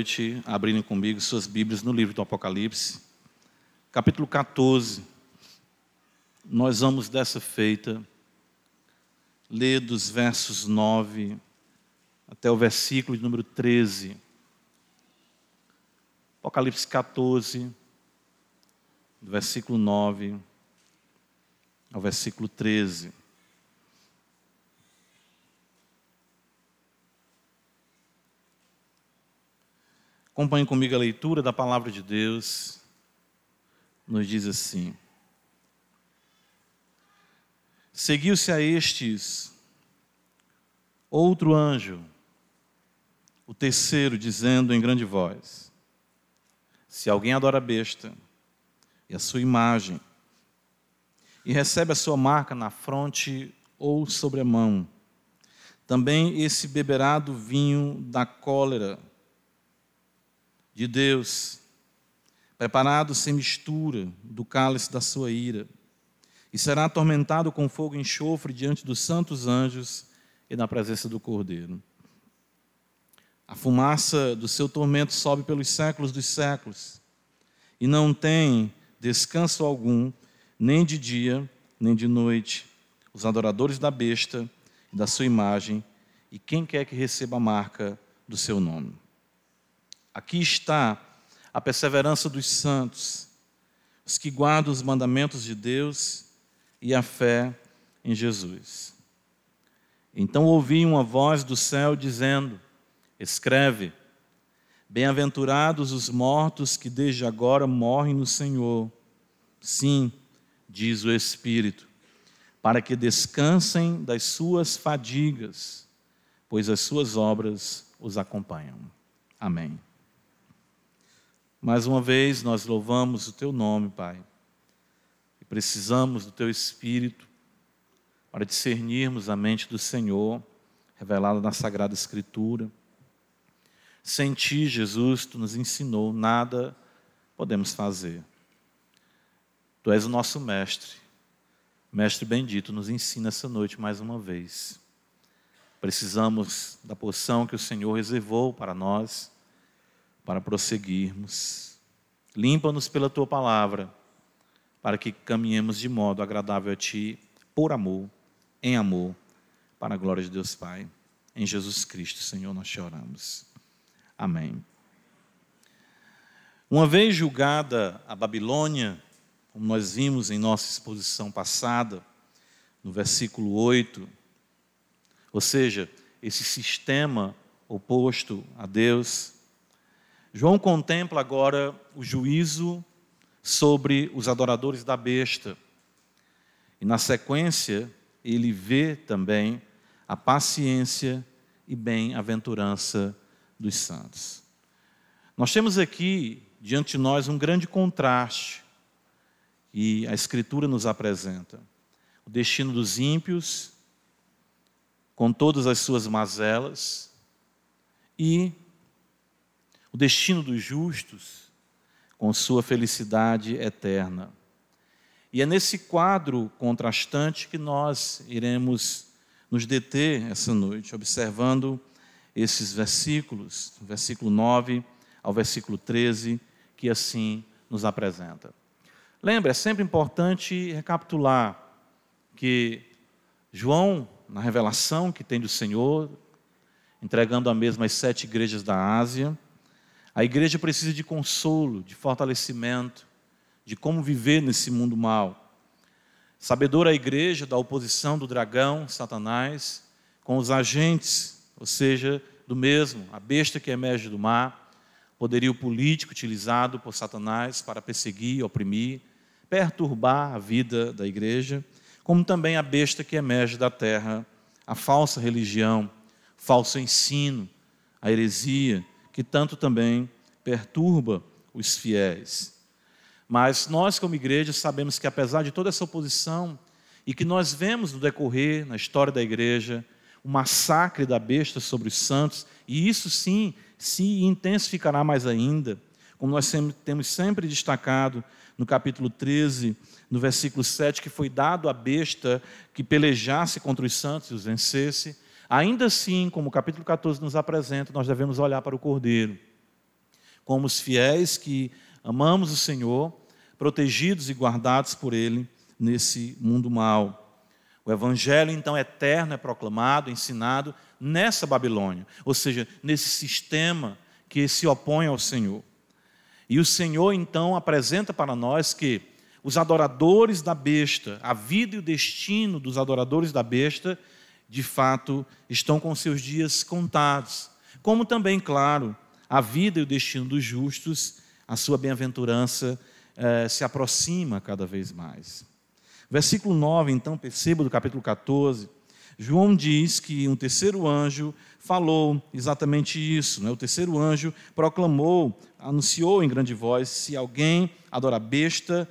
noite, abrindo comigo suas Bíblias no livro do Apocalipse, capítulo 14. Nós vamos dessa feita ler dos versos 9 até o versículo de número 13. Apocalipse 14, do versículo 9 ao versículo 13. Acompanhe comigo a leitura da palavra de Deus. Nos diz assim: Seguiu-se a estes outro anjo, o terceiro, dizendo em grande voz: Se alguém adora a besta e a sua imagem, e recebe a sua marca na fronte ou sobre a mão, também esse beberá do vinho da cólera de Deus, preparado sem mistura do cálice da sua ira, e será atormentado com fogo e enxofre diante dos santos anjos e na presença do Cordeiro. A fumaça do seu tormento sobe pelos séculos dos séculos, e não tem descanso algum, nem de dia, nem de noite. Os adoradores da besta e da sua imagem, e quem quer que receba a marca do seu nome. Aqui está a perseverança dos santos, os que guardam os mandamentos de Deus e a fé em Jesus. Então ouvi uma voz do céu dizendo: Escreve, bem-aventurados os mortos que desde agora morrem no Senhor. Sim, diz o Espírito, para que descansem das suas fadigas, pois as suas obras os acompanham. Amém. Mais uma vez nós louvamos o teu nome, Pai. E precisamos do teu Espírito para discernirmos a mente do Senhor, revelada na Sagrada Escritura. Sem ti, Jesus, tu nos ensinou, nada podemos fazer. Tu és o nosso mestre. Mestre bendito, nos ensina essa noite mais uma vez. Precisamos da porção que o Senhor reservou para nós para prosseguirmos. Limpa-nos pela tua palavra, para que caminhemos de modo agradável a ti, por amor, em amor, para a glória de Deus Pai. Em Jesus Cristo, Senhor, nós choramos. Amém. Uma vez julgada a Babilônia, como nós vimos em nossa exposição passada, no versículo 8, ou seja, esse sistema oposto a Deus, João contempla agora o juízo sobre os adoradores da besta. E na sequência, ele vê também a paciência e bem-aventurança dos santos. Nós temos aqui diante de nós um grande contraste, e a Escritura nos apresenta o destino dos ímpios, com todas as suas mazelas, e o destino dos justos com sua felicidade eterna. E é nesse quadro contrastante que nós iremos nos deter essa noite, observando esses versículos, versículo 9 ao versículo 13, que assim nos apresenta. Lembra, é sempre importante recapitular que João, na revelação que tem do Senhor, entregando a mesma às sete igrejas da Ásia, a igreja precisa de consolo, de fortalecimento, de como viver nesse mundo mal. Sabedora a igreja da oposição do dragão, Satanás, com os agentes, ou seja, do mesmo, a besta que emerge do mar, poderio político utilizado por Satanás para perseguir, oprimir, perturbar a vida da igreja, como também a besta que emerge da terra, a falsa religião, falso ensino, a heresia, que tanto também perturba os fiéis. Mas nós, como igreja, sabemos que apesar de toda essa oposição, e que nós vemos no decorrer, na história da igreja, o massacre da besta sobre os santos, e isso sim se intensificará mais ainda, como nós temos sempre destacado no capítulo 13, no versículo 7, que foi dado à besta que pelejasse contra os santos e os vencesse. Ainda assim, como o capítulo 14 nos apresenta, nós devemos olhar para o Cordeiro. como os fiéis que amamos o Senhor, protegidos e guardados por Ele nesse mundo mal. O Evangelho, então, eterno é proclamado, ensinado nessa Babilônia, ou seja, nesse sistema que se opõe ao Senhor. E o Senhor, então, apresenta para nós que os adoradores da besta, a vida e o destino dos adoradores da besta, de fato, estão com seus dias contados. Como também, claro, a vida e o destino dos justos, a sua bem-aventurança eh, se aproxima cada vez mais. Versículo 9, então, perceba do capítulo 14, João diz que um terceiro anjo falou exatamente isso. Né? O terceiro anjo proclamou, anunciou em grande voz: se alguém adora a besta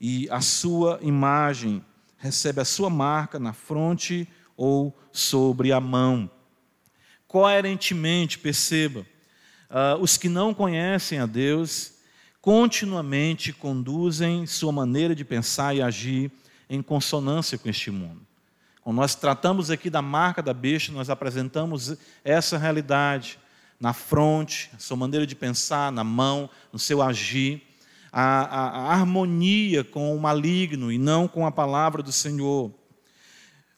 e a sua imagem, recebe a sua marca na fronte ou sobre a mão. Coerentemente, perceba, uh, os que não conhecem a Deus continuamente conduzem sua maneira de pensar e agir em consonância com este mundo. Quando nós tratamos aqui da marca da besta, nós apresentamos essa realidade na fronte, sua maneira de pensar, na mão, no seu agir a, a, a harmonia com o maligno e não com a palavra do Senhor.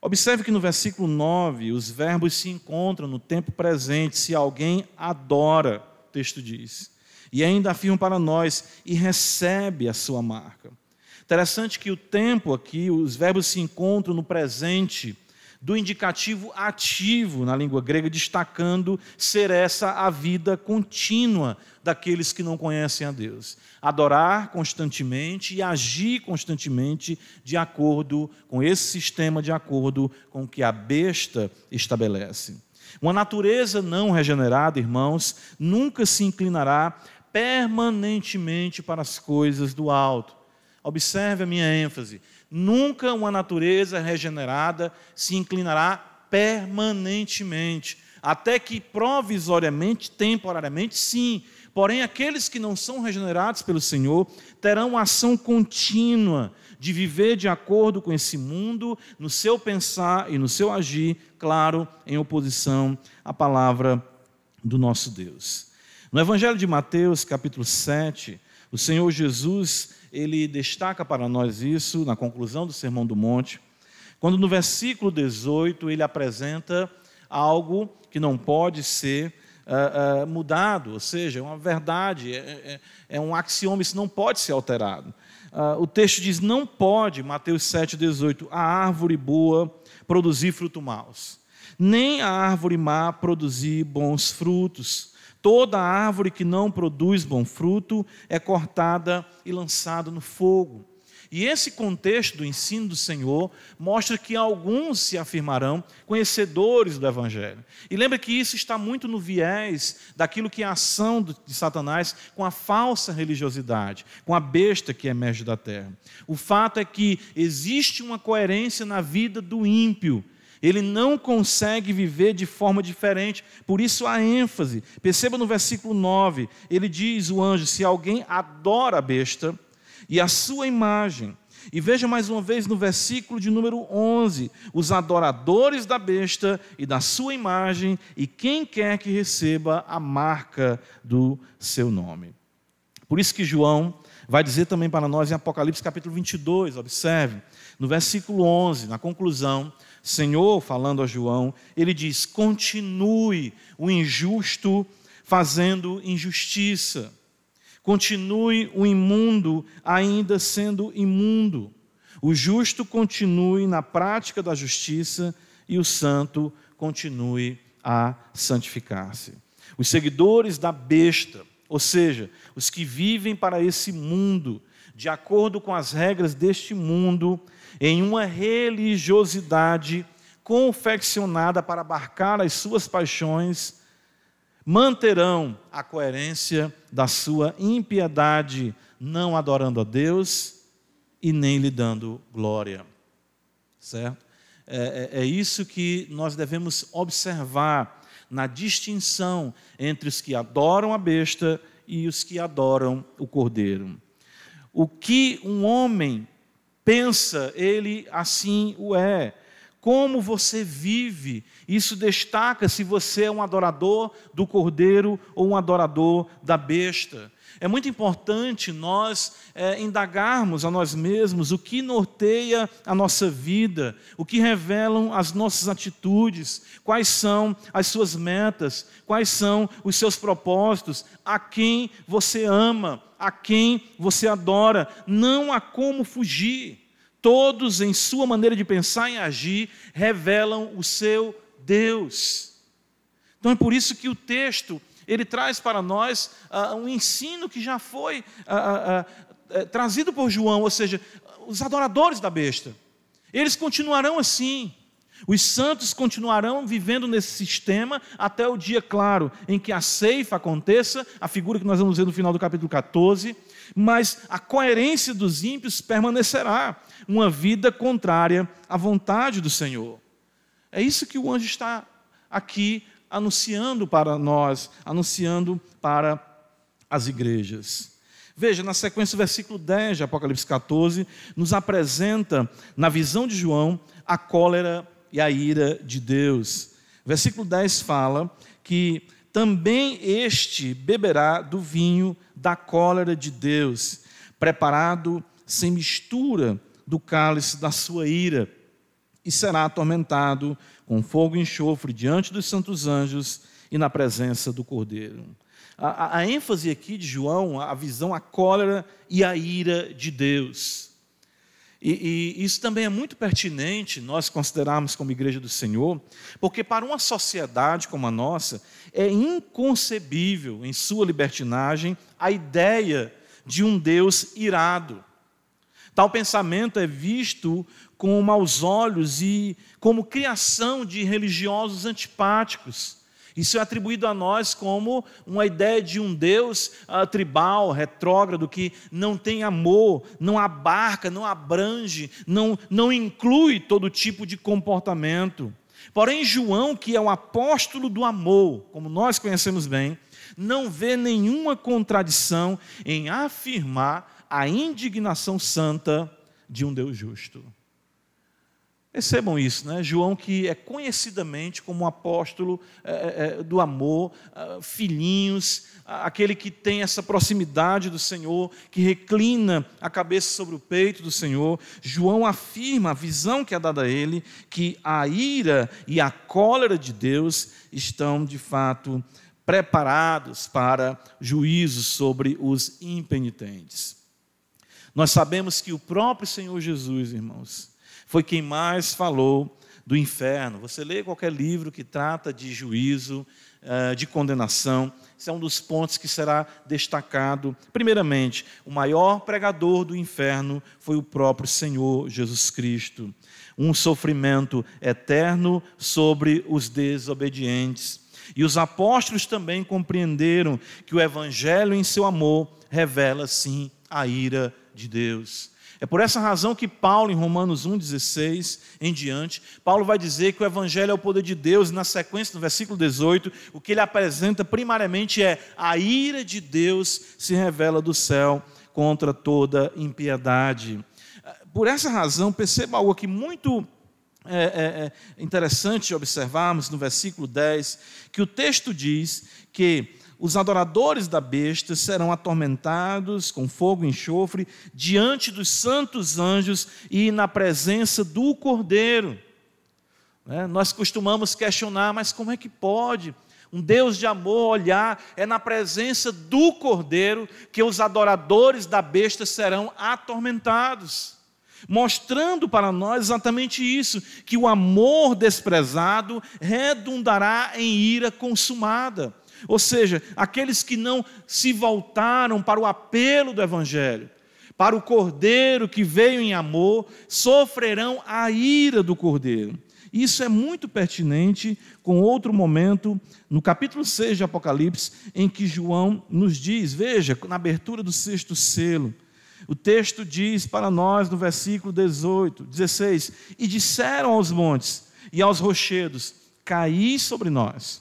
Observe que no versículo 9, os verbos se encontram no tempo presente, se alguém adora, o texto diz. E ainda afirma para nós, e recebe a sua marca. Interessante que o tempo aqui, os verbos se encontram no presente, do indicativo ativo na língua grega, destacando ser essa a vida contínua daqueles que não conhecem a Deus. Adorar constantemente e agir constantemente de acordo com esse sistema, de acordo com o que a besta estabelece. Uma natureza não regenerada, irmãos, nunca se inclinará permanentemente para as coisas do alto. Observe a minha ênfase. Nunca uma natureza regenerada se inclinará permanentemente, até que provisoriamente, temporariamente, sim. Porém, aqueles que não são regenerados pelo Senhor terão ação contínua de viver de acordo com esse mundo, no seu pensar e no seu agir, claro, em oposição à palavra do nosso Deus. No Evangelho de Mateus, capítulo 7, o Senhor Jesus ele destaca para nós isso na conclusão do Sermão do Monte, quando no versículo 18 ele apresenta algo que não pode ser uh, uh, mudado, ou seja, é uma verdade, é, é, é, um axioma, isso não pode ser alterado. Uh, o texto diz: não pode, Mateus 7,18, a árvore boa produzir fruto maus, nem a árvore má produzir bons frutos. Toda árvore que não produz bom fruto é cortada e lançada no fogo. E esse contexto do ensino do Senhor mostra que alguns se afirmarão conhecedores do Evangelho. E lembra que isso está muito no viés daquilo que é a ação de Satanás com a falsa religiosidade, com a besta que emerge da terra. O fato é que existe uma coerência na vida do ímpio ele não consegue viver de forma diferente, por isso a ênfase. Perceba no versículo 9, ele diz: o anjo, se alguém adora a besta e a sua imagem. E veja mais uma vez no versículo de número 11: os adoradores da besta e da sua imagem, e quem quer que receba a marca do seu nome. Por isso que João vai dizer também para nós em Apocalipse capítulo 22, observe, no versículo 11, na conclusão, Senhor, falando a João, ele diz: continue o injusto fazendo injustiça, continue o imundo ainda sendo imundo, o justo continue na prática da justiça e o santo continue a santificar-se. Os seguidores da besta, ou seja, os que vivem para esse mundo, de acordo com as regras deste mundo, em uma religiosidade confeccionada para abarcar as suas paixões, manterão a coerência da sua impiedade, não adorando a Deus e nem lhe dando glória. Certo? É, é, é isso que nós devemos observar na distinção entre os que adoram a besta e os que adoram o cordeiro. O que um homem pensa, ele assim o é. como você vive. Isso destaca se você é um adorador do cordeiro ou um adorador da besta. É muito importante nós é, indagarmos a nós mesmos o que norteia a nossa vida, o que revelam as nossas atitudes, quais são as suas metas, quais são os seus propósitos, a quem você ama, a quem você adora. Não há como fugir. Todos, em sua maneira de pensar e agir, revelam o seu Deus. Então é por isso que o texto ele traz para nós uh, um ensino que já foi uh, uh, trazido por João, ou seja, os adoradores da besta. Eles continuarão assim. Os santos continuarão vivendo nesse sistema até o dia, claro, em que a ceifa aconteça, a figura que nós vamos ver no final do capítulo 14, mas a coerência dos ímpios permanecerá, uma vida contrária à vontade do Senhor. É isso que o anjo está aqui anunciando para nós, anunciando para as igrejas. Veja, na sequência, o versículo 10 de Apocalipse 14 nos apresenta, na visão de João, a cólera e a ira de Deus. Versículo 10 fala que também este beberá do vinho da cólera de Deus, preparado sem mistura do cálice da sua ira, e será atormentado com fogo e enxofre diante dos santos anjos e na presença do Cordeiro. A, a, a ênfase aqui de João, a visão, a cólera e a ira de Deus. E, e, isso também é muito pertinente nós considerarmos como igreja do Senhor, porque para uma sociedade como a nossa, é inconcebível em sua libertinagem a ideia de um Deus irado. Tal pensamento é visto com maus olhos e como criação de religiosos antipáticos. Isso é atribuído a nós como uma ideia de um Deus uh, tribal, retrógrado, que não tem amor, não abarca, não abrange, não, não inclui todo tipo de comportamento. Porém, João, que é o apóstolo do amor, como nós conhecemos bem, não vê nenhuma contradição em afirmar a indignação santa de um Deus justo. Percebam isso, né? João, que é conhecidamente como um apóstolo é, é, é do amor, é, filhinhos, aquele que tem essa proximidade do Senhor, que reclina a cabeça sobre o peito do Senhor. João afirma a visão que é dada a ele, que a ira e a cólera de Deus estão de fato preparados para juízo sobre os impenitentes. Nós sabemos que o próprio Senhor Jesus, irmãos, foi quem mais falou do inferno. Você lê qualquer livro que trata de juízo, eh, de condenação, esse é um dos pontos que será destacado. Primeiramente, o maior pregador do inferno foi o próprio Senhor Jesus Cristo. Um sofrimento eterno sobre os desobedientes. E os apóstolos também compreenderam que o Evangelho, em seu amor, revela sim a ira de Deus. É por essa razão que Paulo, em Romanos 1,16 em diante, Paulo vai dizer que o Evangelho é o poder de Deus, e na sequência, no versículo 18, o que ele apresenta primariamente é a ira de Deus se revela do céu contra toda impiedade. Por essa razão, perceba algo aqui muito é, é, é interessante observarmos no versículo 10, que o texto diz que os adoradores da besta serão atormentados com fogo e enxofre diante dos santos anjos e na presença do Cordeiro. É, nós costumamos questionar, mas como é que pode? Um Deus de amor olhar, é na presença do Cordeiro que os adoradores da besta serão atormentados mostrando para nós exatamente isso: que o amor desprezado redundará em ira consumada. Ou seja, aqueles que não se voltaram para o apelo do Evangelho, para o Cordeiro que veio em amor, sofrerão a ira do Cordeiro. Isso é muito pertinente com outro momento, no capítulo 6 de Apocalipse, em que João nos diz, veja, na abertura do sexto selo, o texto diz para nós no versículo 18, 16: E disseram aos montes e aos rochedos: Caí sobre nós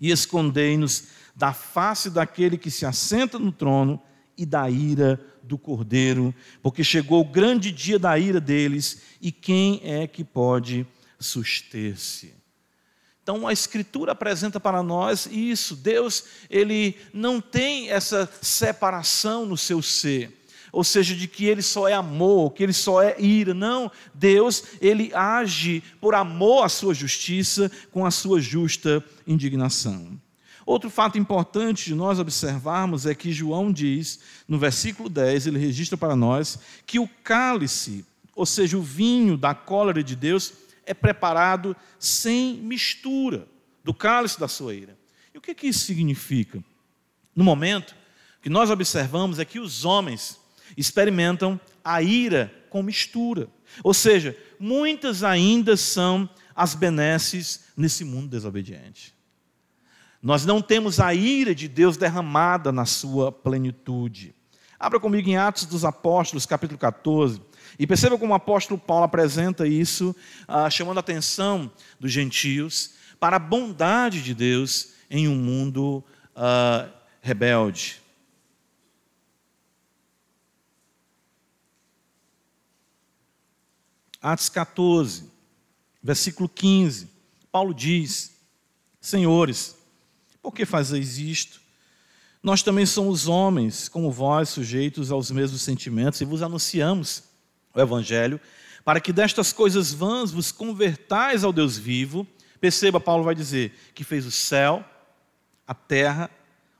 e escondei-nos da face daquele que se assenta no trono e da ira do cordeiro, porque chegou o grande dia da ira deles, e quem é que pode suster-se. Então a escritura apresenta para nós isso. Deus, ele não tem essa separação no seu ser. Ou seja, de que ele só é amor, que ele só é ira. Não, Deus, ele age por amor à sua justiça, com a sua justa indignação. Outro fato importante de nós observarmos é que João diz, no versículo 10, ele registra para nós, que o cálice, ou seja, o vinho da cólera de Deus, é preparado sem mistura do cálice da sua ira. E o que, que isso significa? No momento que nós observamos é que os homens experimentam a ira com mistura. Ou seja, muitas ainda são as benesses nesse mundo desobediente. Nós não temos a ira de Deus derramada na sua plenitude. Abra comigo em Atos dos Apóstolos, capítulo 14. E perceba como o apóstolo Paulo apresenta isso, ah, chamando a atenção dos gentios para a bondade de Deus em um mundo ah, rebelde. Atos 14, versículo 15. Paulo diz: Senhores, por que fazeis isto? Nós também somos homens, como vós, sujeitos aos mesmos sentimentos, e vos anunciamos o Evangelho, para que destas coisas vãs vos convertais ao Deus vivo. Perceba, Paulo vai dizer que fez o céu, a terra,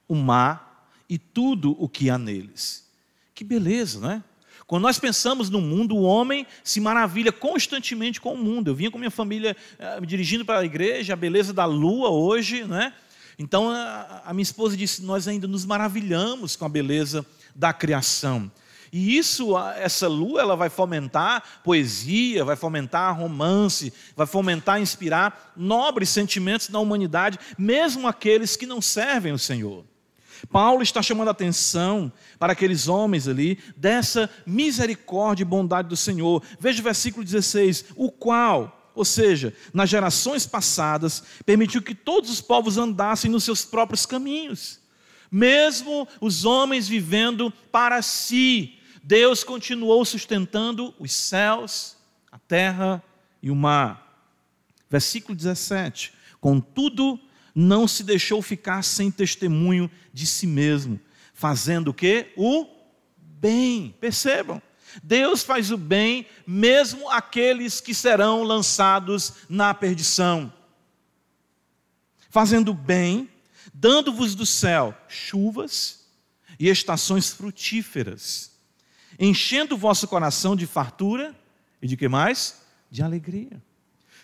o mar e tudo o que há neles. Que beleza, não é? Quando nós pensamos no mundo, o homem se maravilha constantemente com o mundo. Eu vinha com minha família eh, me dirigindo para a igreja, a beleza da lua hoje, né? Então a minha esposa disse: Nós ainda nos maravilhamos com a beleza da criação. E isso, essa lua, ela vai fomentar poesia, vai fomentar romance, vai fomentar, inspirar nobres sentimentos na humanidade, mesmo aqueles que não servem o Senhor. Paulo está chamando a atenção para aqueles homens ali dessa misericórdia e bondade do Senhor. Veja o versículo 16: o qual, ou seja, nas gerações passadas, permitiu que todos os povos andassem nos seus próprios caminhos. Mesmo os homens vivendo para si, Deus continuou sustentando os céus, a terra e o mar. Versículo 17: Contudo, não se deixou ficar sem testemunho de si mesmo, fazendo o que? O bem. Percebam. Deus faz o bem, mesmo aqueles que serão lançados na perdição. Fazendo bem, dando-vos do céu chuvas e estações frutíferas enchendo o vosso coração de fartura e de que mais? De alegria.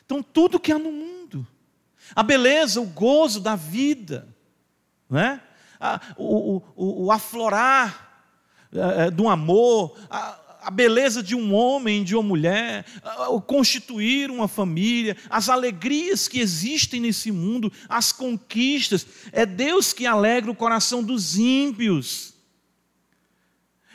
Então, tudo que há no mundo, a beleza, o gozo da vida, né? o, o, o aflorar é, do amor, a, a beleza de um homem, de uma mulher, o constituir uma família, as alegrias que existem nesse mundo, as conquistas, é Deus que alegra o coração dos ímpios.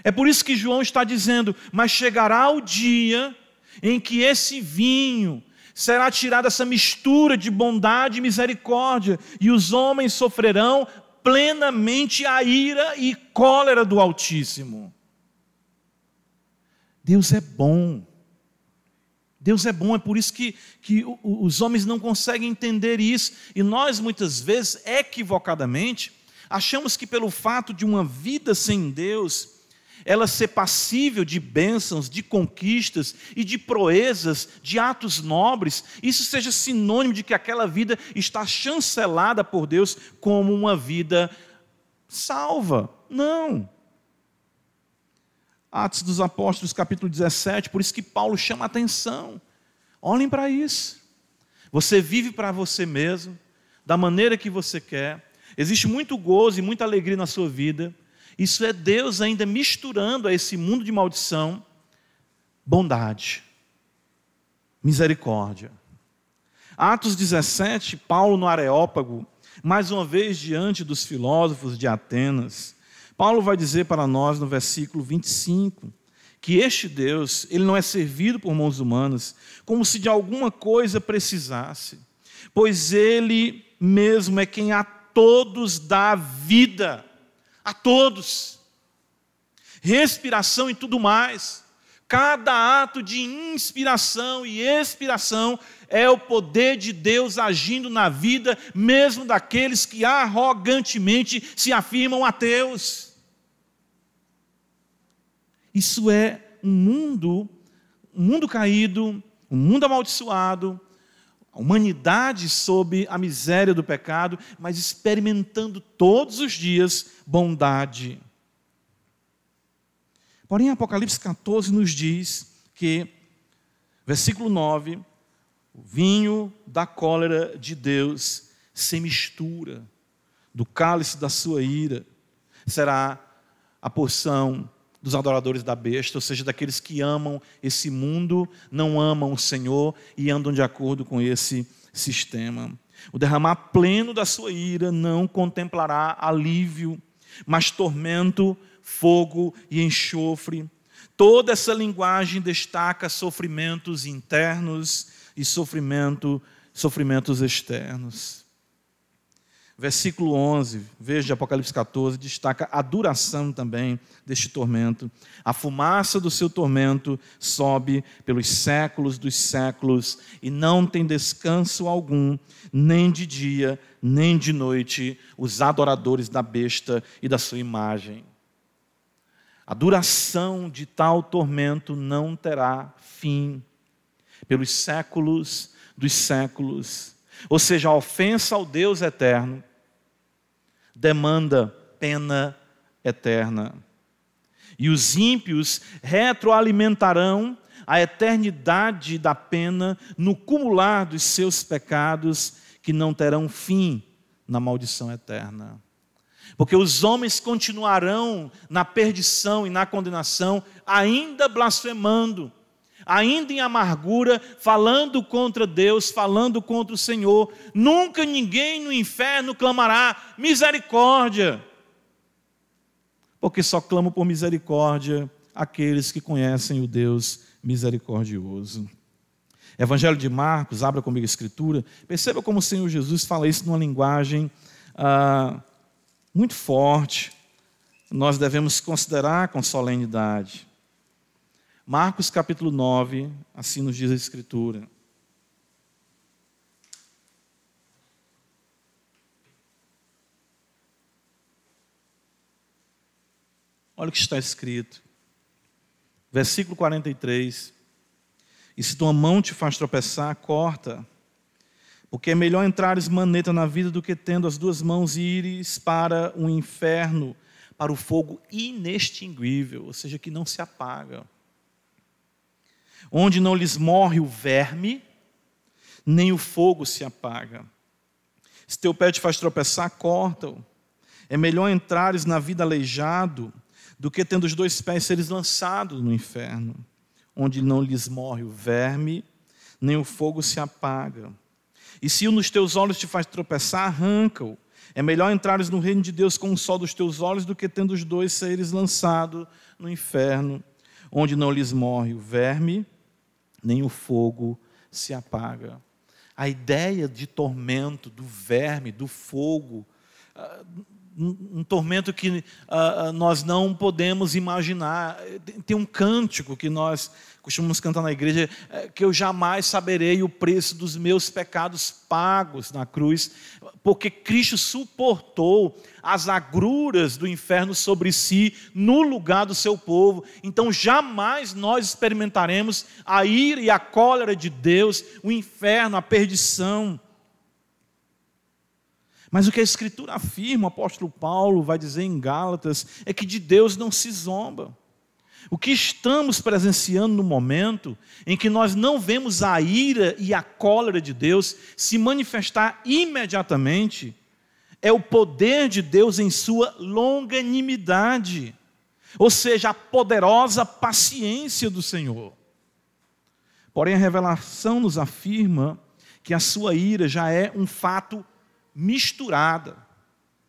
É por isso que João está dizendo: Mas chegará o dia em que esse vinho será tirado essa mistura de bondade e misericórdia, e os homens sofrerão plenamente a ira e cólera do Altíssimo. Deus é bom. Deus é bom, é por isso que, que os homens não conseguem entender isso, e nós muitas vezes, equivocadamente, achamos que pelo fato de uma vida sem Deus, ela ser passível de bênçãos, de conquistas e de proezas, de atos nobres, isso seja sinônimo de que aquela vida está chancelada por Deus como uma vida salva. Não. Atos dos Apóstolos, capítulo 17, por isso que Paulo chama a atenção. Olhem para isso. Você vive para você mesmo, da maneira que você quer. Existe muito gozo e muita alegria na sua vida isso é Deus ainda misturando a esse mundo de maldição bondade, misericórdia. Atos 17, Paulo no Areópago, mais uma vez diante dos filósofos de Atenas, Paulo vai dizer para nós no versículo 25 que este Deus, ele não é servido por mãos humanas, como se de alguma coisa precisasse, pois ele mesmo é quem a todos dá vida a todos. Respiração e tudo mais. Cada ato de inspiração e expiração é o poder de Deus agindo na vida, mesmo daqueles que arrogantemente se afirmam ateus. Isso é um mundo, um mundo caído, um mundo amaldiçoado, a humanidade sob a miséria do pecado, mas experimentando todos os dias bondade. Porém, Apocalipse 14 nos diz que, versículo 9, o vinho da cólera de Deus se mistura do cálice da sua ira, será a porção dos adoradores da besta, ou seja, daqueles que amam esse mundo, não amam o Senhor e andam de acordo com esse sistema. O derramar pleno da sua ira não contemplará alívio, mas tormento fogo e enxofre. Toda essa linguagem destaca sofrimentos internos e sofrimento, sofrimentos externos. Versículo 11, veja Apocalipse 14, destaca a duração também deste tormento. A fumaça do seu tormento sobe pelos séculos dos séculos e não tem descanso algum, nem de dia, nem de noite, os adoradores da besta e da sua imagem. A duração de tal tormento não terá fim pelos séculos dos séculos. Ou seja, a ofensa ao Deus eterno demanda pena eterna. E os ímpios retroalimentarão a eternidade da pena no cumular dos seus pecados que não terão fim na maldição eterna. Porque os homens continuarão na perdição e na condenação, ainda blasfemando, ainda em amargura, falando contra Deus, falando contra o Senhor. Nunca ninguém no inferno clamará misericórdia. Porque só clamam por misericórdia aqueles que conhecem o Deus misericordioso. Evangelho de Marcos, abra comigo a escritura. Perceba como o Senhor Jesus fala isso numa linguagem ah, muito forte, nós devemos considerar com solenidade. Marcos capítulo 9, assim nos diz a Escritura. Olha o que está escrito. Versículo 43. E se tua mão te faz tropeçar, corta porque é melhor entrares maneta na vida do que tendo as duas mãos e ires para o inferno, para o fogo inextinguível, ou seja, que não se apaga. Onde não lhes morre o verme, nem o fogo se apaga. Se teu pé te faz tropeçar, corta-o. É melhor entrares na vida aleijado do que tendo os dois pés seres lançados no inferno, onde não lhes morre o verme, nem o fogo se apaga. E se um dos teus olhos te faz tropeçar, arranca-o. É melhor entrares no reino de Deus com um só dos teus olhos do que tendo os dois seres lançados no inferno, onde não lhes morre o verme, nem o fogo se apaga. A ideia de tormento, do verme, do fogo, um, tormento que uh, nós não podemos imaginar. Tem um cântico que nós costumamos cantar na igreja, uh, que eu jamais saberei o preço dos meus pecados pagos na cruz, porque Cristo suportou as agruras do inferno sobre si no lugar do seu povo. Então jamais nós experimentaremos a ira e a cólera de Deus, o inferno, a perdição. Mas o que a Escritura afirma, o apóstolo Paulo vai dizer em Gálatas, é que de Deus não se zomba. O que estamos presenciando no momento em que nós não vemos a ira e a cólera de Deus se manifestar imediatamente, é o poder de Deus em sua longanimidade, ou seja, a poderosa paciência do Senhor. Porém, a revelação nos afirma que a sua ira já é um fato misturada.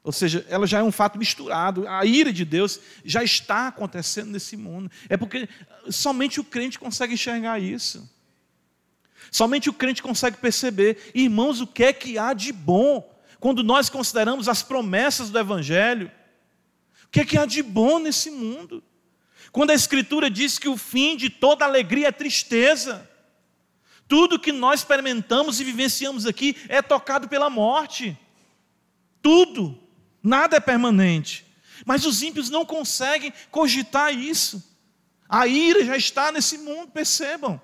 Ou seja, ela já é um fato misturado. A ira de Deus já está acontecendo nesse mundo. É porque somente o crente consegue enxergar isso. Somente o crente consegue perceber, irmãos, o que é que há de bom quando nós consideramos as promessas do Evangelho. O que é que há de bom nesse mundo? Quando a Escritura diz que o fim de toda alegria é tristeza, tudo que nós experimentamos e vivenciamos aqui é tocado pela morte. Tudo, nada é permanente. Mas os ímpios não conseguem cogitar isso. A ira já está nesse mundo, percebam.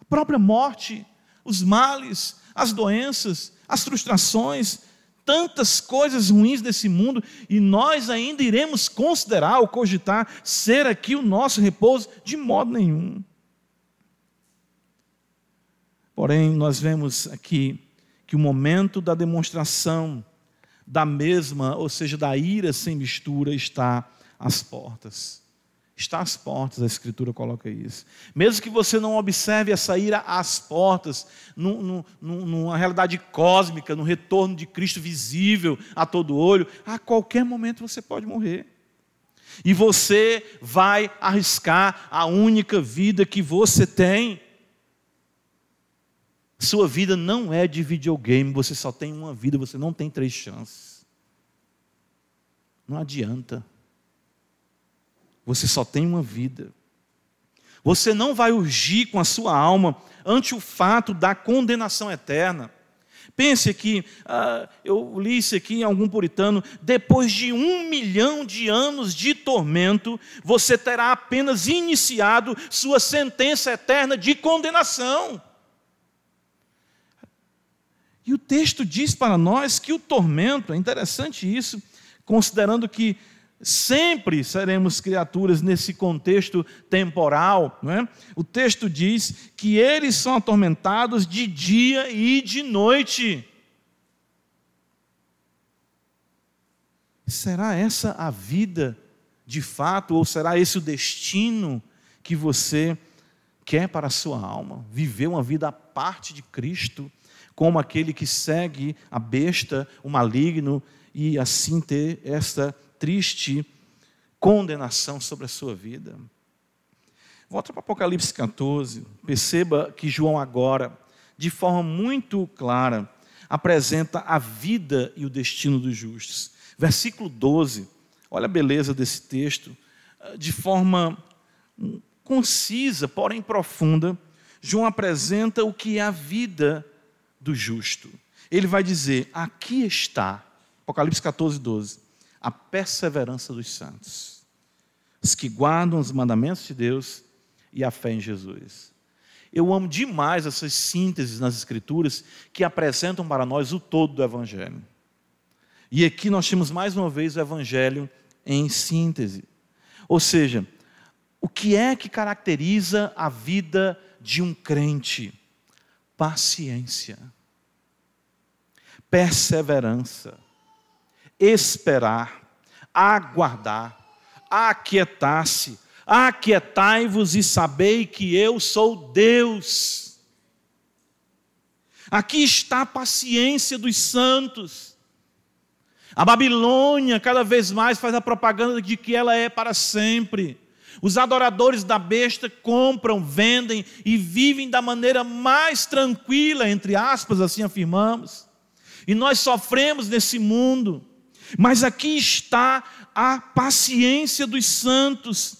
A própria morte, os males, as doenças, as frustrações, tantas coisas ruins desse mundo, e nós ainda iremos considerar ou cogitar ser aqui o nosso repouso? De modo nenhum. Porém, nós vemos aqui que o momento da demonstração da mesma, ou seja, da ira sem mistura, está às portas. Está às portas, a Escritura coloca isso. Mesmo que você não observe essa ira às portas, num, num, numa realidade cósmica, no retorno de Cristo visível a todo olho, a qualquer momento você pode morrer. E você vai arriscar a única vida que você tem. Sua vida não é de videogame, você só tem uma vida, você não tem três chances. Não adianta. Você só tem uma vida. Você não vai urgir com a sua alma ante o fato da condenação eterna. Pense aqui, uh, eu li isso aqui em algum puritano, depois de um milhão de anos de tormento, você terá apenas iniciado sua sentença eterna de condenação. E o texto diz para nós que o tormento, é interessante isso, considerando que sempre seremos criaturas nesse contexto temporal, não é? O texto diz que eles são atormentados de dia e de noite. Será essa a vida de fato, ou será esse o destino que você quer para a sua alma? Viver uma vida à parte de Cristo? Como aquele que segue a besta, o maligno, e assim ter esta triste condenação sobre a sua vida. Volta para Apocalipse 14, perceba que João agora, de forma muito clara, apresenta a vida e o destino dos justos. Versículo 12, olha a beleza desse texto, de forma concisa, porém profunda, João apresenta o que é a vida do justo. Ele vai dizer: aqui está, Apocalipse 14, 12, a perseverança dos santos, os que guardam os mandamentos de Deus e a fé em Jesus. Eu amo demais essas sínteses nas Escrituras que apresentam para nós o todo do Evangelho. E aqui nós temos mais uma vez o Evangelho em síntese. Ou seja, o que é que caracteriza a vida de um crente? paciência, perseverança, esperar, aguardar, aquietar-se, aquietai-vos e sabei que eu sou Deus. Aqui está a paciência dos santos. A Babilônia cada vez mais faz a propaganda de que ela é para sempre. Os adoradores da besta compram, vendem e vivem da maneira mais tranquila, entre aspas, assim afirmamos. E nós sofremos nesse mundo, mas aqui está a paciência dos santos.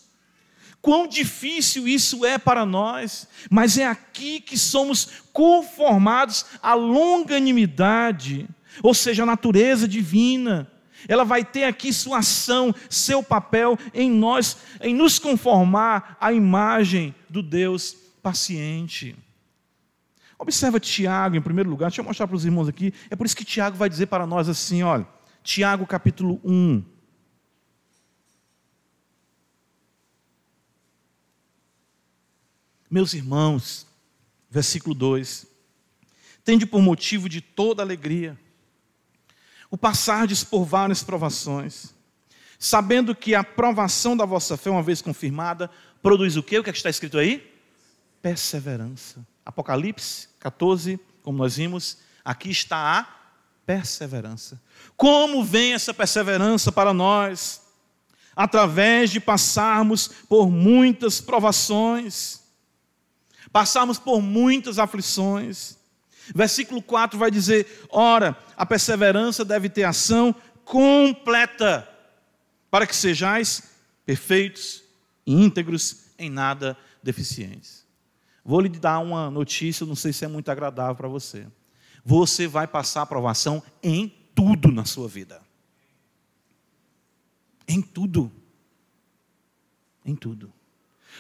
Quão difícil isso é para nós, mas é aqui que somos conformados à longanimidade, ou seja, a natureza divina ela vai ter aqui sua ação, seu papel em nós, em nos conformar à imagem do Deus paciente. Observa Tiago em primeiro lugar, deixa eu mostrar para os irmãos aqui. É por isso que Tiago vai dizer para nós assim: olha, Tiago capítulo 1. Meus irmãos, versículo 2: Tende por motivo de toda alegria o passardes por várias provações, sabendo que a provação da vossa fé, uma vez confirmada, produz o quê? O que, é que está escrito aí? Perseverança. Apocalipse 14, como nós vimos, aqui está a perseverança. Como vem essa perseverança para nós? Através de passarmos por muitas provações, passarmos por muitas aflições. Versículo 4 vai dizer: Ora, a perseverança deve ter ação completa, para que sejais perfeitos íntegros, em nada deficientes. Vou lhe dar uma notícia, não sei se é muito agradável para você. Você vai passar aprovação em tudo na sua vida. Em tudo. Em tudo.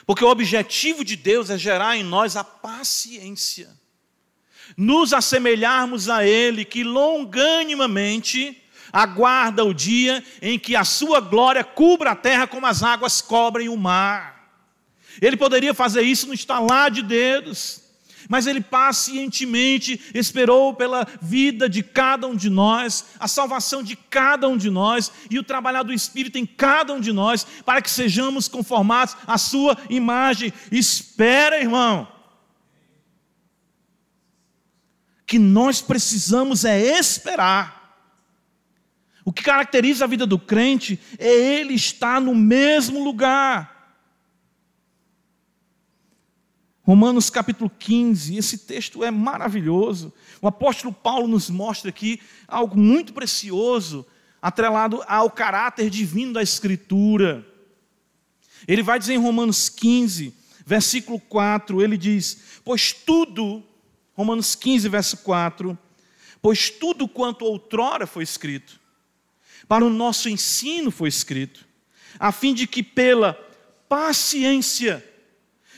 Porque o objetivo de Deus é gerar em nós a paciência. Nos assemelharmos a Ele, que longanimamente aguarda o dia em que a sua glória cubra a terra como as águas cobrem o mar. Ele poderia fazer isso no estalar de dedos, mas ele pacientemente esperou pela vida de cada um de nós, a salvação de cada um de nós e o trabalhar do Espírito em cada um de nós, para que sejamos conformados à sua imagem. Espera, irmão. Que nós precisamos é esperar. O que caracteriza a vida do crente é ele estar no mesmo lugar Romanos capítulo 15, esse texto é maravilhoso. O apóstolo Paulo nos mostra aqui algo muito precioso, atrelado ao caráter divino da Escritura. Ele vai dizer em Romanos 15, versículo 4, ele diz: Pois tudo, Romanos 15, verso 4, pois tudo quanto outrora foi escrito, para o nosso ensino foi escrito, a fim de que pela paciência,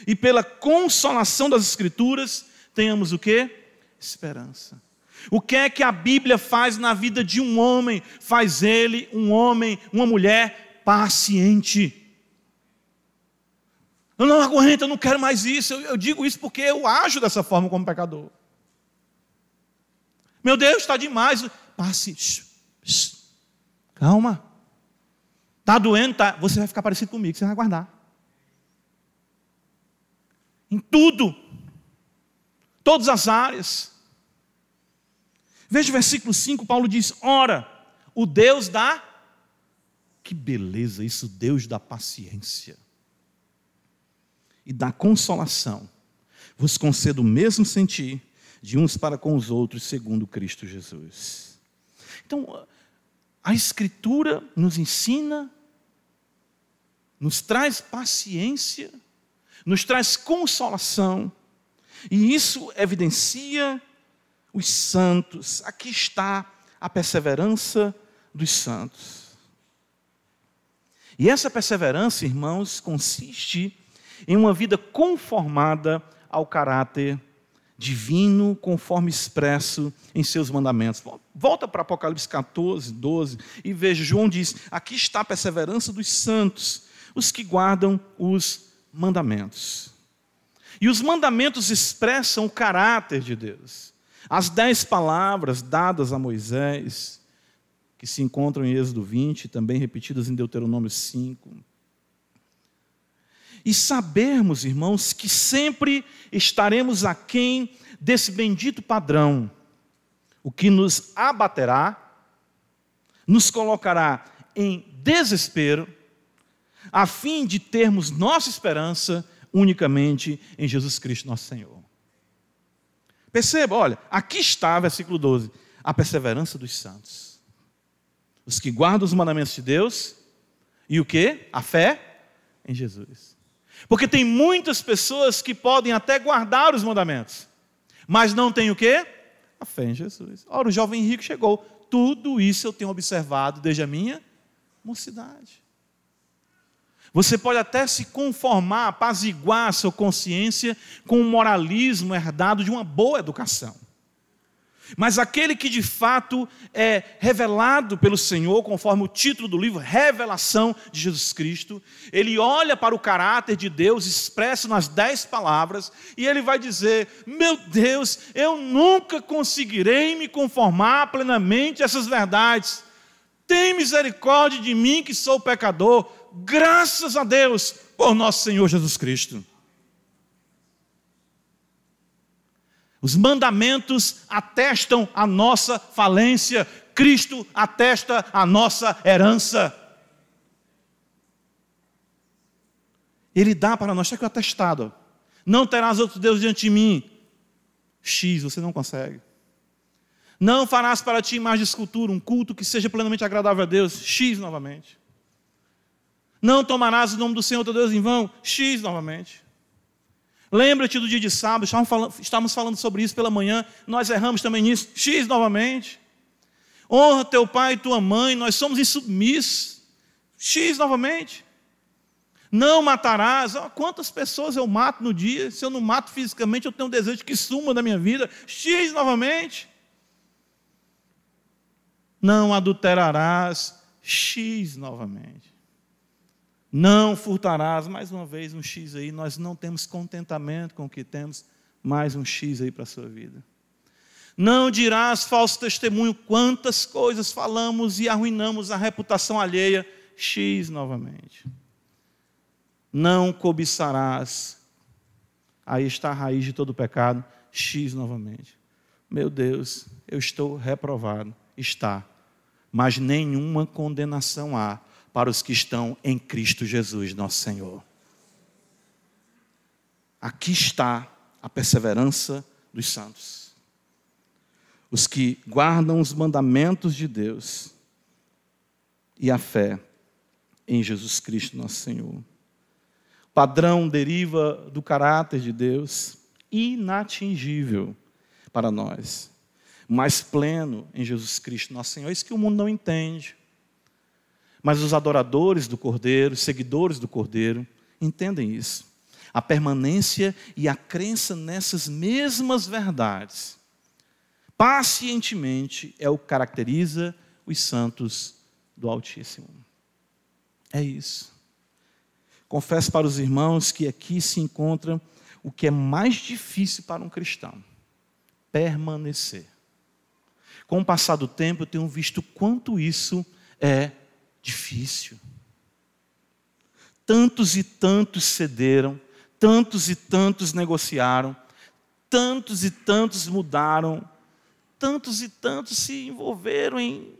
e pela consolação das Escrituras, tenhamos o que? Esperança. O que é que a Bíblia faz na vida de um homem? Faz ele um homem, uma mulher paciente. Eu não aguento, eu não quero mais isso. Eu, eu digo isso porque eu ajo dessa forma como pecador. Meu Deus, está demais. Passe. Calma. Está doendo, tá? Você vai ficar parecido comigo, você vai aguardar em tudo, todas as áreas. Veja o versículo 5, Paulo diz: Ora, o Deus da. Que beleza isso, Deus da paciência e da consolação, vos conceda o mesmo sentir de uns para com os outros, segundo Cristo Jesus. Então, a Escritura nos ensina, nos traz paciência nos traz consolação, e isso evidencia os santos. Aqui está a perseverança dos santos. E essa perseverança, irmãos, consiste em uma vida conformada ao caráter divino, conforme expresso em seus mandamentos. Volta para Apocalipse 14, 12 e veja: João diz: Aqui está a perseverança dos santos, os que guardam os mandamentos. E os mandamentos expressam o caráter de Deus. As dez palavras dadas a Moisés, que se encontram em Êxodo 20, também repetidas em Deuteronômio 5. E sabermos, irmãos, que sempre estaremos aquém desse bendito padrão, o que nos abaterá, nos colocará em desespero a fim de termos nossa esperança unicamente em Jesus Cristo, nosso Senhor. Perceba, olha, aqui está, versículo 12, a perseverança dos santos. Os que guardam os mandamentos de Deus e o que? A fé em Jesus. Porque tem muitas pessoas que podem até guardar os mandamentos, mas não tem o que? A fé em Jesus. Ora, o jovem rico chegou. Tudo isso eu tenho observado desde a minha mocidade. Você pode até se conformar, apaziguar a sua consciência com o moralismo herdado de uma boa educação. Mas aquele que de fato é revelado pelo Senhor, conforme o título do livro, Revelação de Jesus Cristo, ele olha para o caráter de Deus expresso nas dez palavras e ele vai dizer: Meu Deus, eu nunca conseguirei me conformar plenamente a essas verdades. Tem misericórdia de mim que sou pecador graças a Deus por nosso Senhor Jesus Cristo. Os mandamentos atestam a nossa falência, Cristo atesta a nossa herança. Ele dá para nós, está aqui o atestado. Não terás outro Deus diante de mim. X, você não consegue. Não farás para ti imagem de escultura, um culto que seja plenamente agradável a Deus. X novamente. Não tomarás o nome do Senhor teu Deus em vão. X novamente. Lembra-te do dia de sábado, estávamos falando, sobre isso pela manhã, nós erramos também nisso. X novamente. Honra teu pai e tua mãe, nós somos insubmissos. X novamente. Não matarás. Oh, quantas pessoas eu mato no dia? Se eu não mato fisicamente, eu tenho um desejo que suma da minha vida. X novamente. Não adulterarás. X novamente. Não furtarás. Mais uma vez, um X aí. Nós não temos contentamento com o que temos. Mais um X aí para a sua vida. Não dirás falso testemunho. Quantas coisas falamos e arruinamos a reputação alheia. X novamente não cobiçarás. Aí está a raiz de todo pecado, X novamente. Meu Deus, eu estou reprovado. Está. Mas nenhuma condenação há para os que estão em Cristo Jesus, nosso Senhor. Aqui está a perseverança dos santos. Os que guardam os mandamentos de Deus e a fé em Jesus Cristo, nosso Senhor padrão deriva do caráter de Deus, inatingível para nós, mais pleno em Jesus Cristo, nosso Senhor. Isso que o mundo não entende. Mas os adoradores do Cordeiro, seguidores do Cordeiro, entendem isso. A permanência e a crença nessas mesmas verdades, pacientemente, é o que caracteriza os santos do Altíssimo. É isso. Confesso para os irmãos que aqui se encontra o que é mais difícil para um cristão: permanecer. Com o passar do tempo, eu tenho visto quanto isso é difícil. Tantos e tantos cederam, tantos e tantos negociaram, tantos e tantos mudaram, tantos e tantos se envolveram em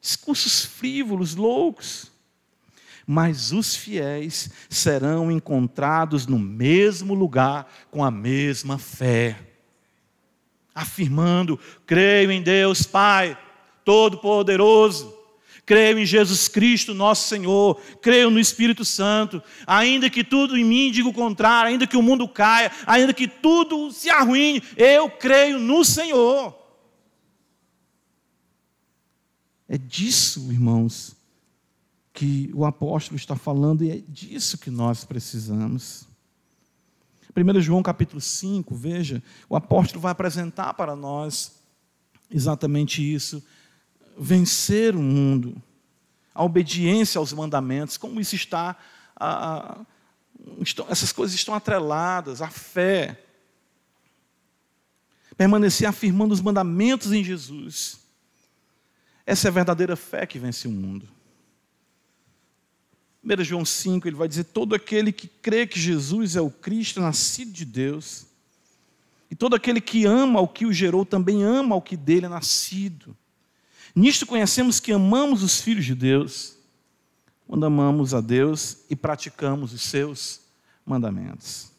discursos frívolos, loucos mas os fiéis serão encontrados no mesmo lugar com a mesma fé, afirmando: creio em Deus Pai Todo-Poderoso, creio em Jesus Cristo, nosso Senhor, creio no Espírito Santo, ainda que tudo em mim diga o contrário, ainda que o mundo caia, ainda que tudo se arruine, eu creio no Senhor. É disso, irmãos, que o apóstolo está falando e é disso que nós precisamos. 1 João capítulo 5, veja, o apóstolo vai apresentar para nós exatamente isso: vencer o mundo, a obediência aos mandamentos, como isso está, a, a, estão, essas coisas estão atreladas, a fé, permanecer afirmando os mandamentos em Jesus. Essa é a verdadeira fé que vence o mundo. 1 João 5, ele vai dizer: todo aquele que crê que Jesus é o Cristo, nascido de Deus, e todo aquele que ama ao que o gerou, também ama ao que dele é nascido. Nisto conhecemos que amamos os filhos de Deus, quando amamos a Deus e praticamos os seus mandamentos.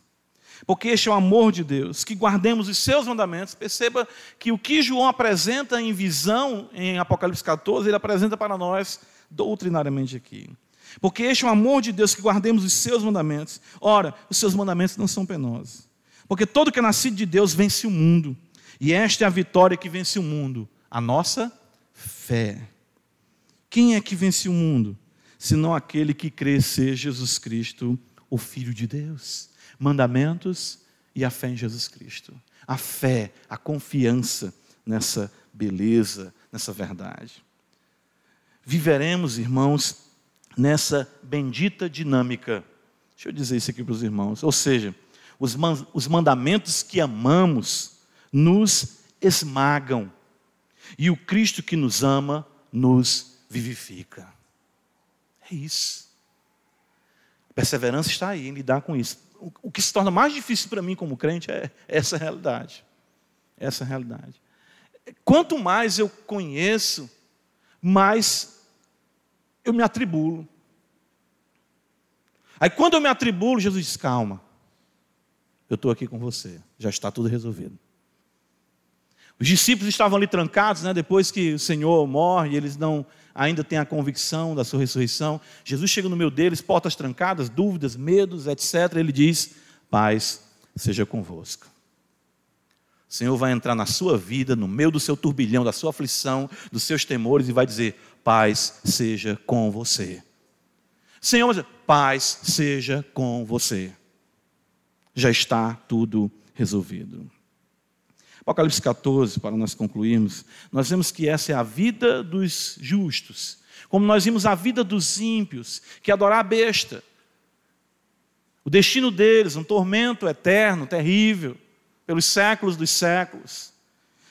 Porque este é o amor de Deus, que guardemos os seus mandamentos. Perceba que o que João apresenta em visão em Apocalipse 14, ele apresenta para nós doutrinariamente aqui. Porque este é o amor de Deus que guardemos os seus mandamentos. Ora, os seus mandamentos não são penosos. Porque todo que é nascido de Deus vence o mundo. E esta é a vitória que vence o mundo: a nossa fé. Quem é que vence o mundo? Senão aquele que crê ser Jesus Cristo, o Filho de Deus. Mandamentos e a fé em Jesus Cristo. A fé, a confiança nessa beleza, nessa verdade. Viveremos, irmãos, nessa bendita dinâmica. Deixa eu dizer isso aqui para os irmãos. Ou seja, os, os mandamentos que amamos nos esmagam, e o Cristo que nos ama nos vivifica. É isso. Perseverança está aí em lidar com isso. O que se torna mais difícil para mim como crente é essa realidade. Essa realidade. Quanto mais eu conheço, mais eu me atribulo. Aí quando eu me atribulo, Jesus diz: calma, eu estou aqui com você, já está tudo resolvido. Os discípulos estavam ali trancados, né, depois que o Senhor morre, eles não ainda têm a convicção da sua ressurreição. Jesus chega no meio deles, portas trancadas, dúvidas, medos, etc. Ele diz: Paz seja convosco. O Senhor vai entrar na sua vida, no meio do seu turbilhão, da sua aflição, dos seus temores e vai dizer: Paz seja com você. Senhor, paz seja com você. Já está tudo resolvido. Apocalipse 14, para nós concluirmos, nós vemos que essa é a vida dos justos, como nós vimos a vida dos ímpios, que adorar a besta. O destino deles, um tormento eterno, terrível, pelos séculos dos séculos.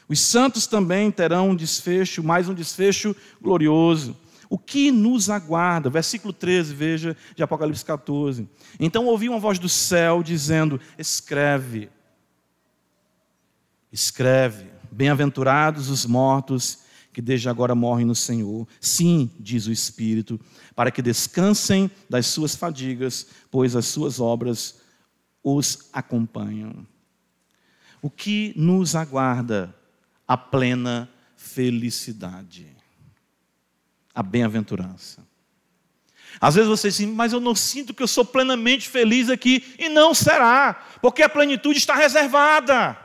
Os santos também terão um desfecho, mais um desfecho glorioso. O que nos aguarda? Versículo 13, veja, de Apocalipse 14. Então ouvi uma voz do céu dizendo: Escreve, escreve, bem-aventurados os mortos que desde agora morrem no Senhor. Sim, diz o Espírito, para que descansem das suas fadigas, pois as suas obras os acompanham. O que nos aguarda? A plena felicidade, a bem-aventurança. Às vezes você diz, mas eu não sinto que eu sou plenamente feliz aqui, e não será, porque a plenitude está reservada.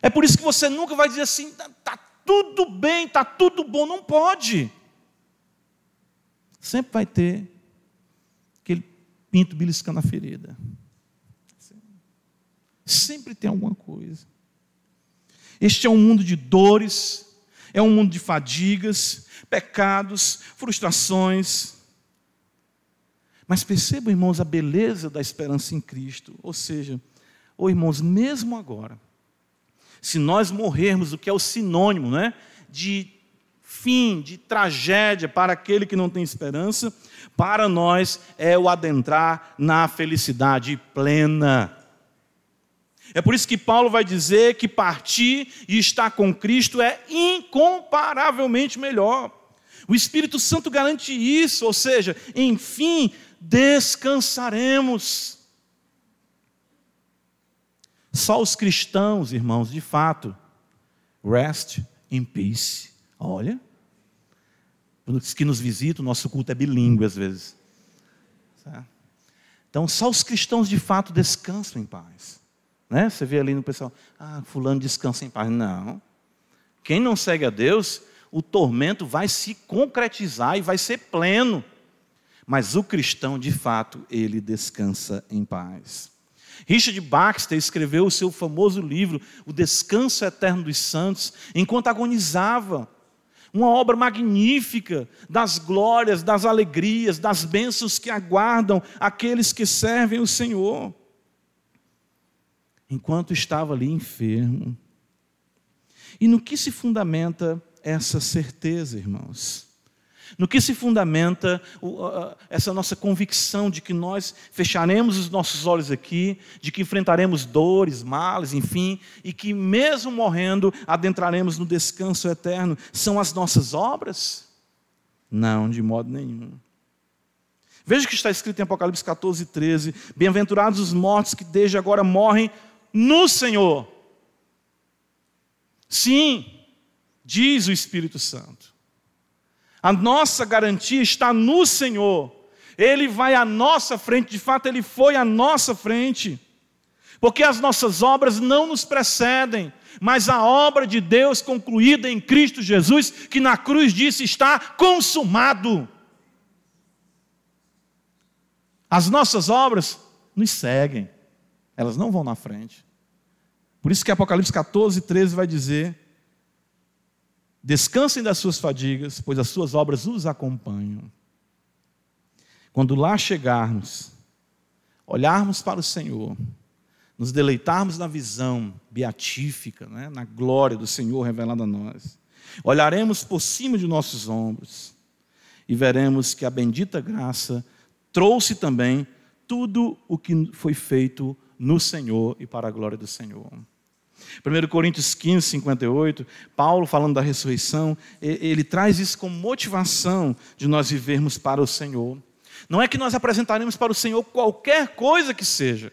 É por isso que você nunca vai dizer assim, está tá tudo bem, está tudo bom. Não pode. Sempre vai ter aquele pinto beliscando a ferida. Sempre tem alguma coisa. Este é um mundo de dores, é um mundo de fadigas, pecados, frustrações. Mas percebam, irmãos, a beleza da esperança em Cristo. Ou seja, ou irmãos, mesmo agora, se nós morrermos, o que é o sinônimo né, de fim, de tragédia para aquele que não tem esperança, para nós é o adentrar na felicidade plena. É por isso que Paulo vai dizer que partir e estar com Cristo é incomparavelmente melhor. O Espírito Santo garante isso, ou seja, enfim, descansaremos. Só os cristãos, irmãos, de fato, rest in peace. Olha, os que nos visitam, nosso culto é bilíngue às vezes. Então, só os cristãos de fato descansam em paz. Né? Você vê ali no pessoal, ah, fulano descansa em paz. Não. Quem não segue a Deus, o tormento vai se concretizar e vai ser pleno. Mas o cristão, de fato, ele descansa em paz. Richard Baxter escreveu o seu famoso livro, O Descanso Eterno dos Santos, enquanto agonizava. Uma obra magnífica das glórias, das alegrias, das bênçãos que aguardam aqueles que servem o Senhor. Enquanto estava ali enfermo. E no que se fundamenta essa certeza, irmãos? No que se fundamenta essa nossa convicção de que nós fecharemos os nossos olhos aqui, de que enfrentaremos dores, males, enfim, e que mesmo morrendo adentraremos no descanso eterno? São as nossas obras? Não, de modo nenhum. Veja o que está escrito em Apocalipse 14, 13: Bem-aventurados os mortos que desde agora morrem no Senhor. Sim, diz o Espírito Santo. A nossa garantia está no Senhor. Ele vai à nossa frente, de fato, ele foi à nossa frente. Porque as nossas obras não nos precedem, mas a obra de Deus concluída em Cristo Jesus, que na cruz disse está consumado. As nossas obras nos seguem, elas não vão na frente. Por isso que Apocalipse 14, 13 vai dizer Descansem das suas fadigas, pois as suas obras os acompanham. Quando lá chegarmos, olharmos para o Senhor, nos deleitarmos na visão beatífica, né, na glória do Senhor revelada a nós, olharemos por cima de nossos ombros e veremos que a bendita graça trouxe também tudo o que foi feito no Senhor e para a glória do Senhor. 1 Coríntios 15, 58, Paulo falando da ressurreição, ele traz isso como motivação de nós vivermos para o Senhor. Não é que nós apresentaremos para o Senhor qualquer coisa que seja,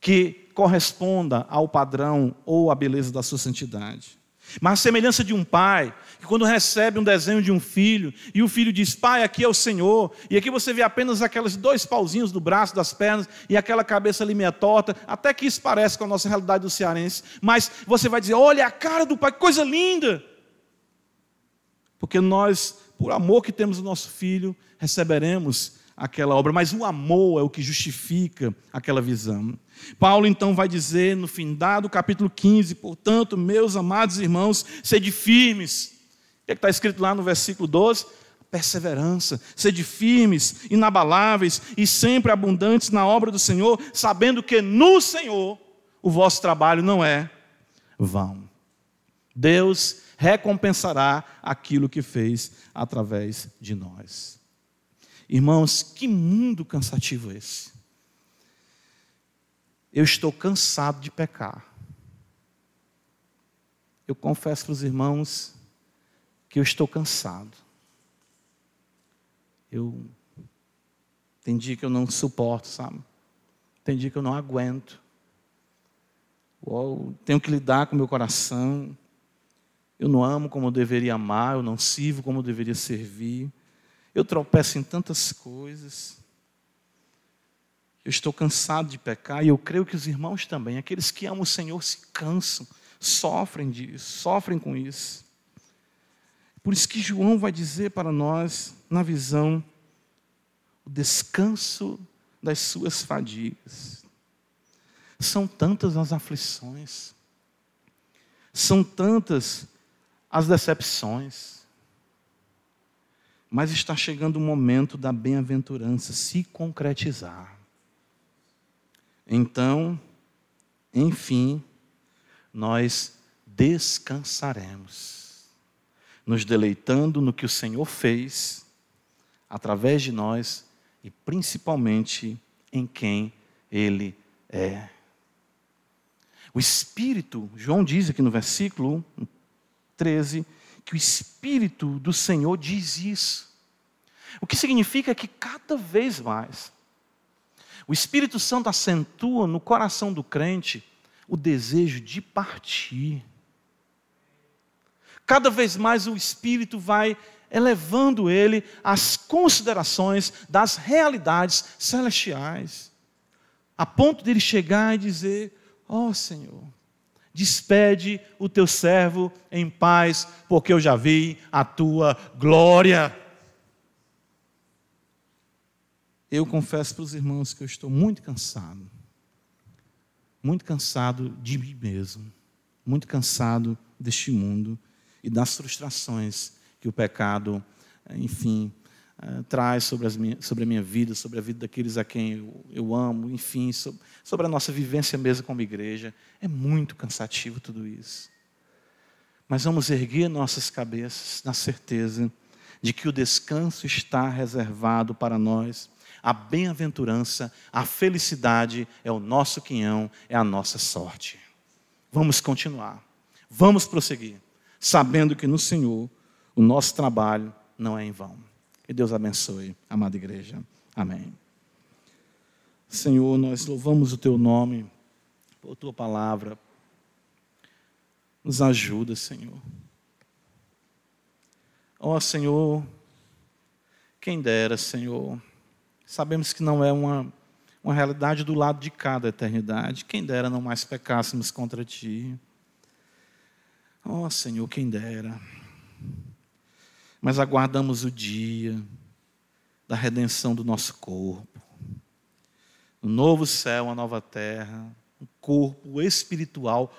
que corresponda ao padrão ou à beleza da sua santidade. Mas a semelhança de um pai, que quando recebe um desenho de um filho, e o filho diz: Pai, aqui é o Senhor, e aqui você vê apenas aqueles dois pauzinhos do braço, das pernas, e aquela cabeça ali meia torta, até que isso parece com a nossa realidade do cearense, mas você vai dizer: Olha a cara do pai, que coisa linda! Porque nós, por amor que temos no nosso filho, receberemos aquela obra, mas o amor é o que justifica aquela visão. Paulo então vai dizer no fim do capítulo 15: portanto, meus amados irmãos, sede firmes. O que é está escrito lá no versículo 12? Perseverança, sede firmes, inabaláveis e sempre abundantes na obra do Senhor, sabendo que no Senhor o vosso trabalho não é vão. Deus recompensará aquilo que fez através de nós. Irmãos, que mundo cansativo esse? Eu estou cansado de pecar. Eu confesso para os irmãos que eu estou cansado. Eu tem dia que eu não suporto, sabe? Tem dia que eu não aguento. Eu tenho que lidar com meu coração. Eu não amo como eu deveria amar, eu não sirvo como eu deveria servir. Eu tropeço em tantas coisas. Eu estou cansado de pecar e eu creio que os irmãos também, aqueles que amam o Senhor, se cansam, sofrem disso, sofrem com isso. Por isso que João vai dizer para nós, na visão, o descanso das suas fadigas. São tantas as aflições, são tantas as decepções, mas está chegando o momento da bem-aventurança se concretizar. Então, enfim, nós descansaremos, nos deleitando no que o Senhor fez através de nós e principalmente em quem Ele é. O Espírito, João diz aqui no versículo 13, que o Espírito do Senhor diz isso. O que significa que cada vez mais o Espírito Santo acentua no coração do crente o desejo de partir. Cada vez mais o Espírito vai elevando ele às considerações das realidades celestiais, a ponto de ele chegar e dizer: Ó oh, Senhor, despede o teu servo em paz, porque eu já vi a tua glória. Eu confesso para os irmãos que eu estou muito cansado, muito cansado de mim mesmo, muito cansado deste mundo e das frustrações que o pecado, enfim, uh, traz sobre, minhas, sobre, a minha vida, sobre a vida daqueles a quem eu, eu amo, enfim, sobre, sobre a nossa vivência mesmo como igreja. É muito cansativo tudo isso. Mas vamos erguer nossas cabeças na certeza de que o descanso está reservado para nós. A bem-aventurança, a felicidade é o nosso quinhão, é a nossa sorte. Vamos continuar, vamos prosseguir, sabendo que no Senhor o nosso trabalho não é em vão. Que Deus abençoe, amada igreja. Amém. Senhor, nós louvamos o teu nome, por tua palavra. Nos ajuda, Senhor. Ó oh, Senhor, quem dera, Senhor. Sabemos que não é uma, uma realidade do lado de cada eternidade. Quem dera não mais pecássemos contra Ti. Ó oh, Senhor, quem dera mas aguardamos o dia da redenção do nosso corpo. Um novo céu, uma nova terra, um corpo espiritual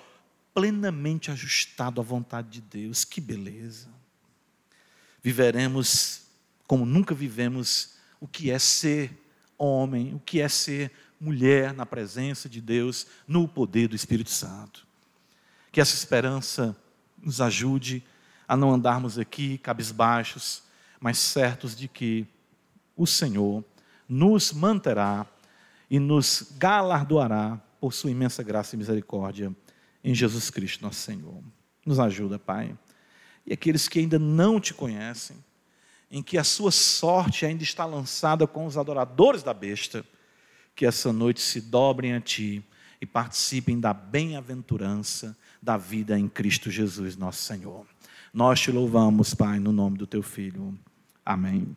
plenamente ajustado à vontade de Deus. Que beleza! Viveremos como nunca vivemos o que é ser homem, o que é ser mulher na presença de Deus, no poder do Espírito Santo. Que essa esperança nos ajude a não andarmos aqui cabisbaixos, mas certos de que o Senhor nos manterá e nos galardoará por sua imensa graça e misericórdia em Jesus Cristo, nosso Senhor. Nos ajuda, Pai. E aqueles que ainda não te conhecem, em que a sua sorte ainda está lançada com os adoradores da besta, que essa noite se dobrem a ti e participem da bem-aventurança da vida em Cristo Jesus, nosso Senhor. Nós te louvamos, Pai, no nome do teu Filho. Amém.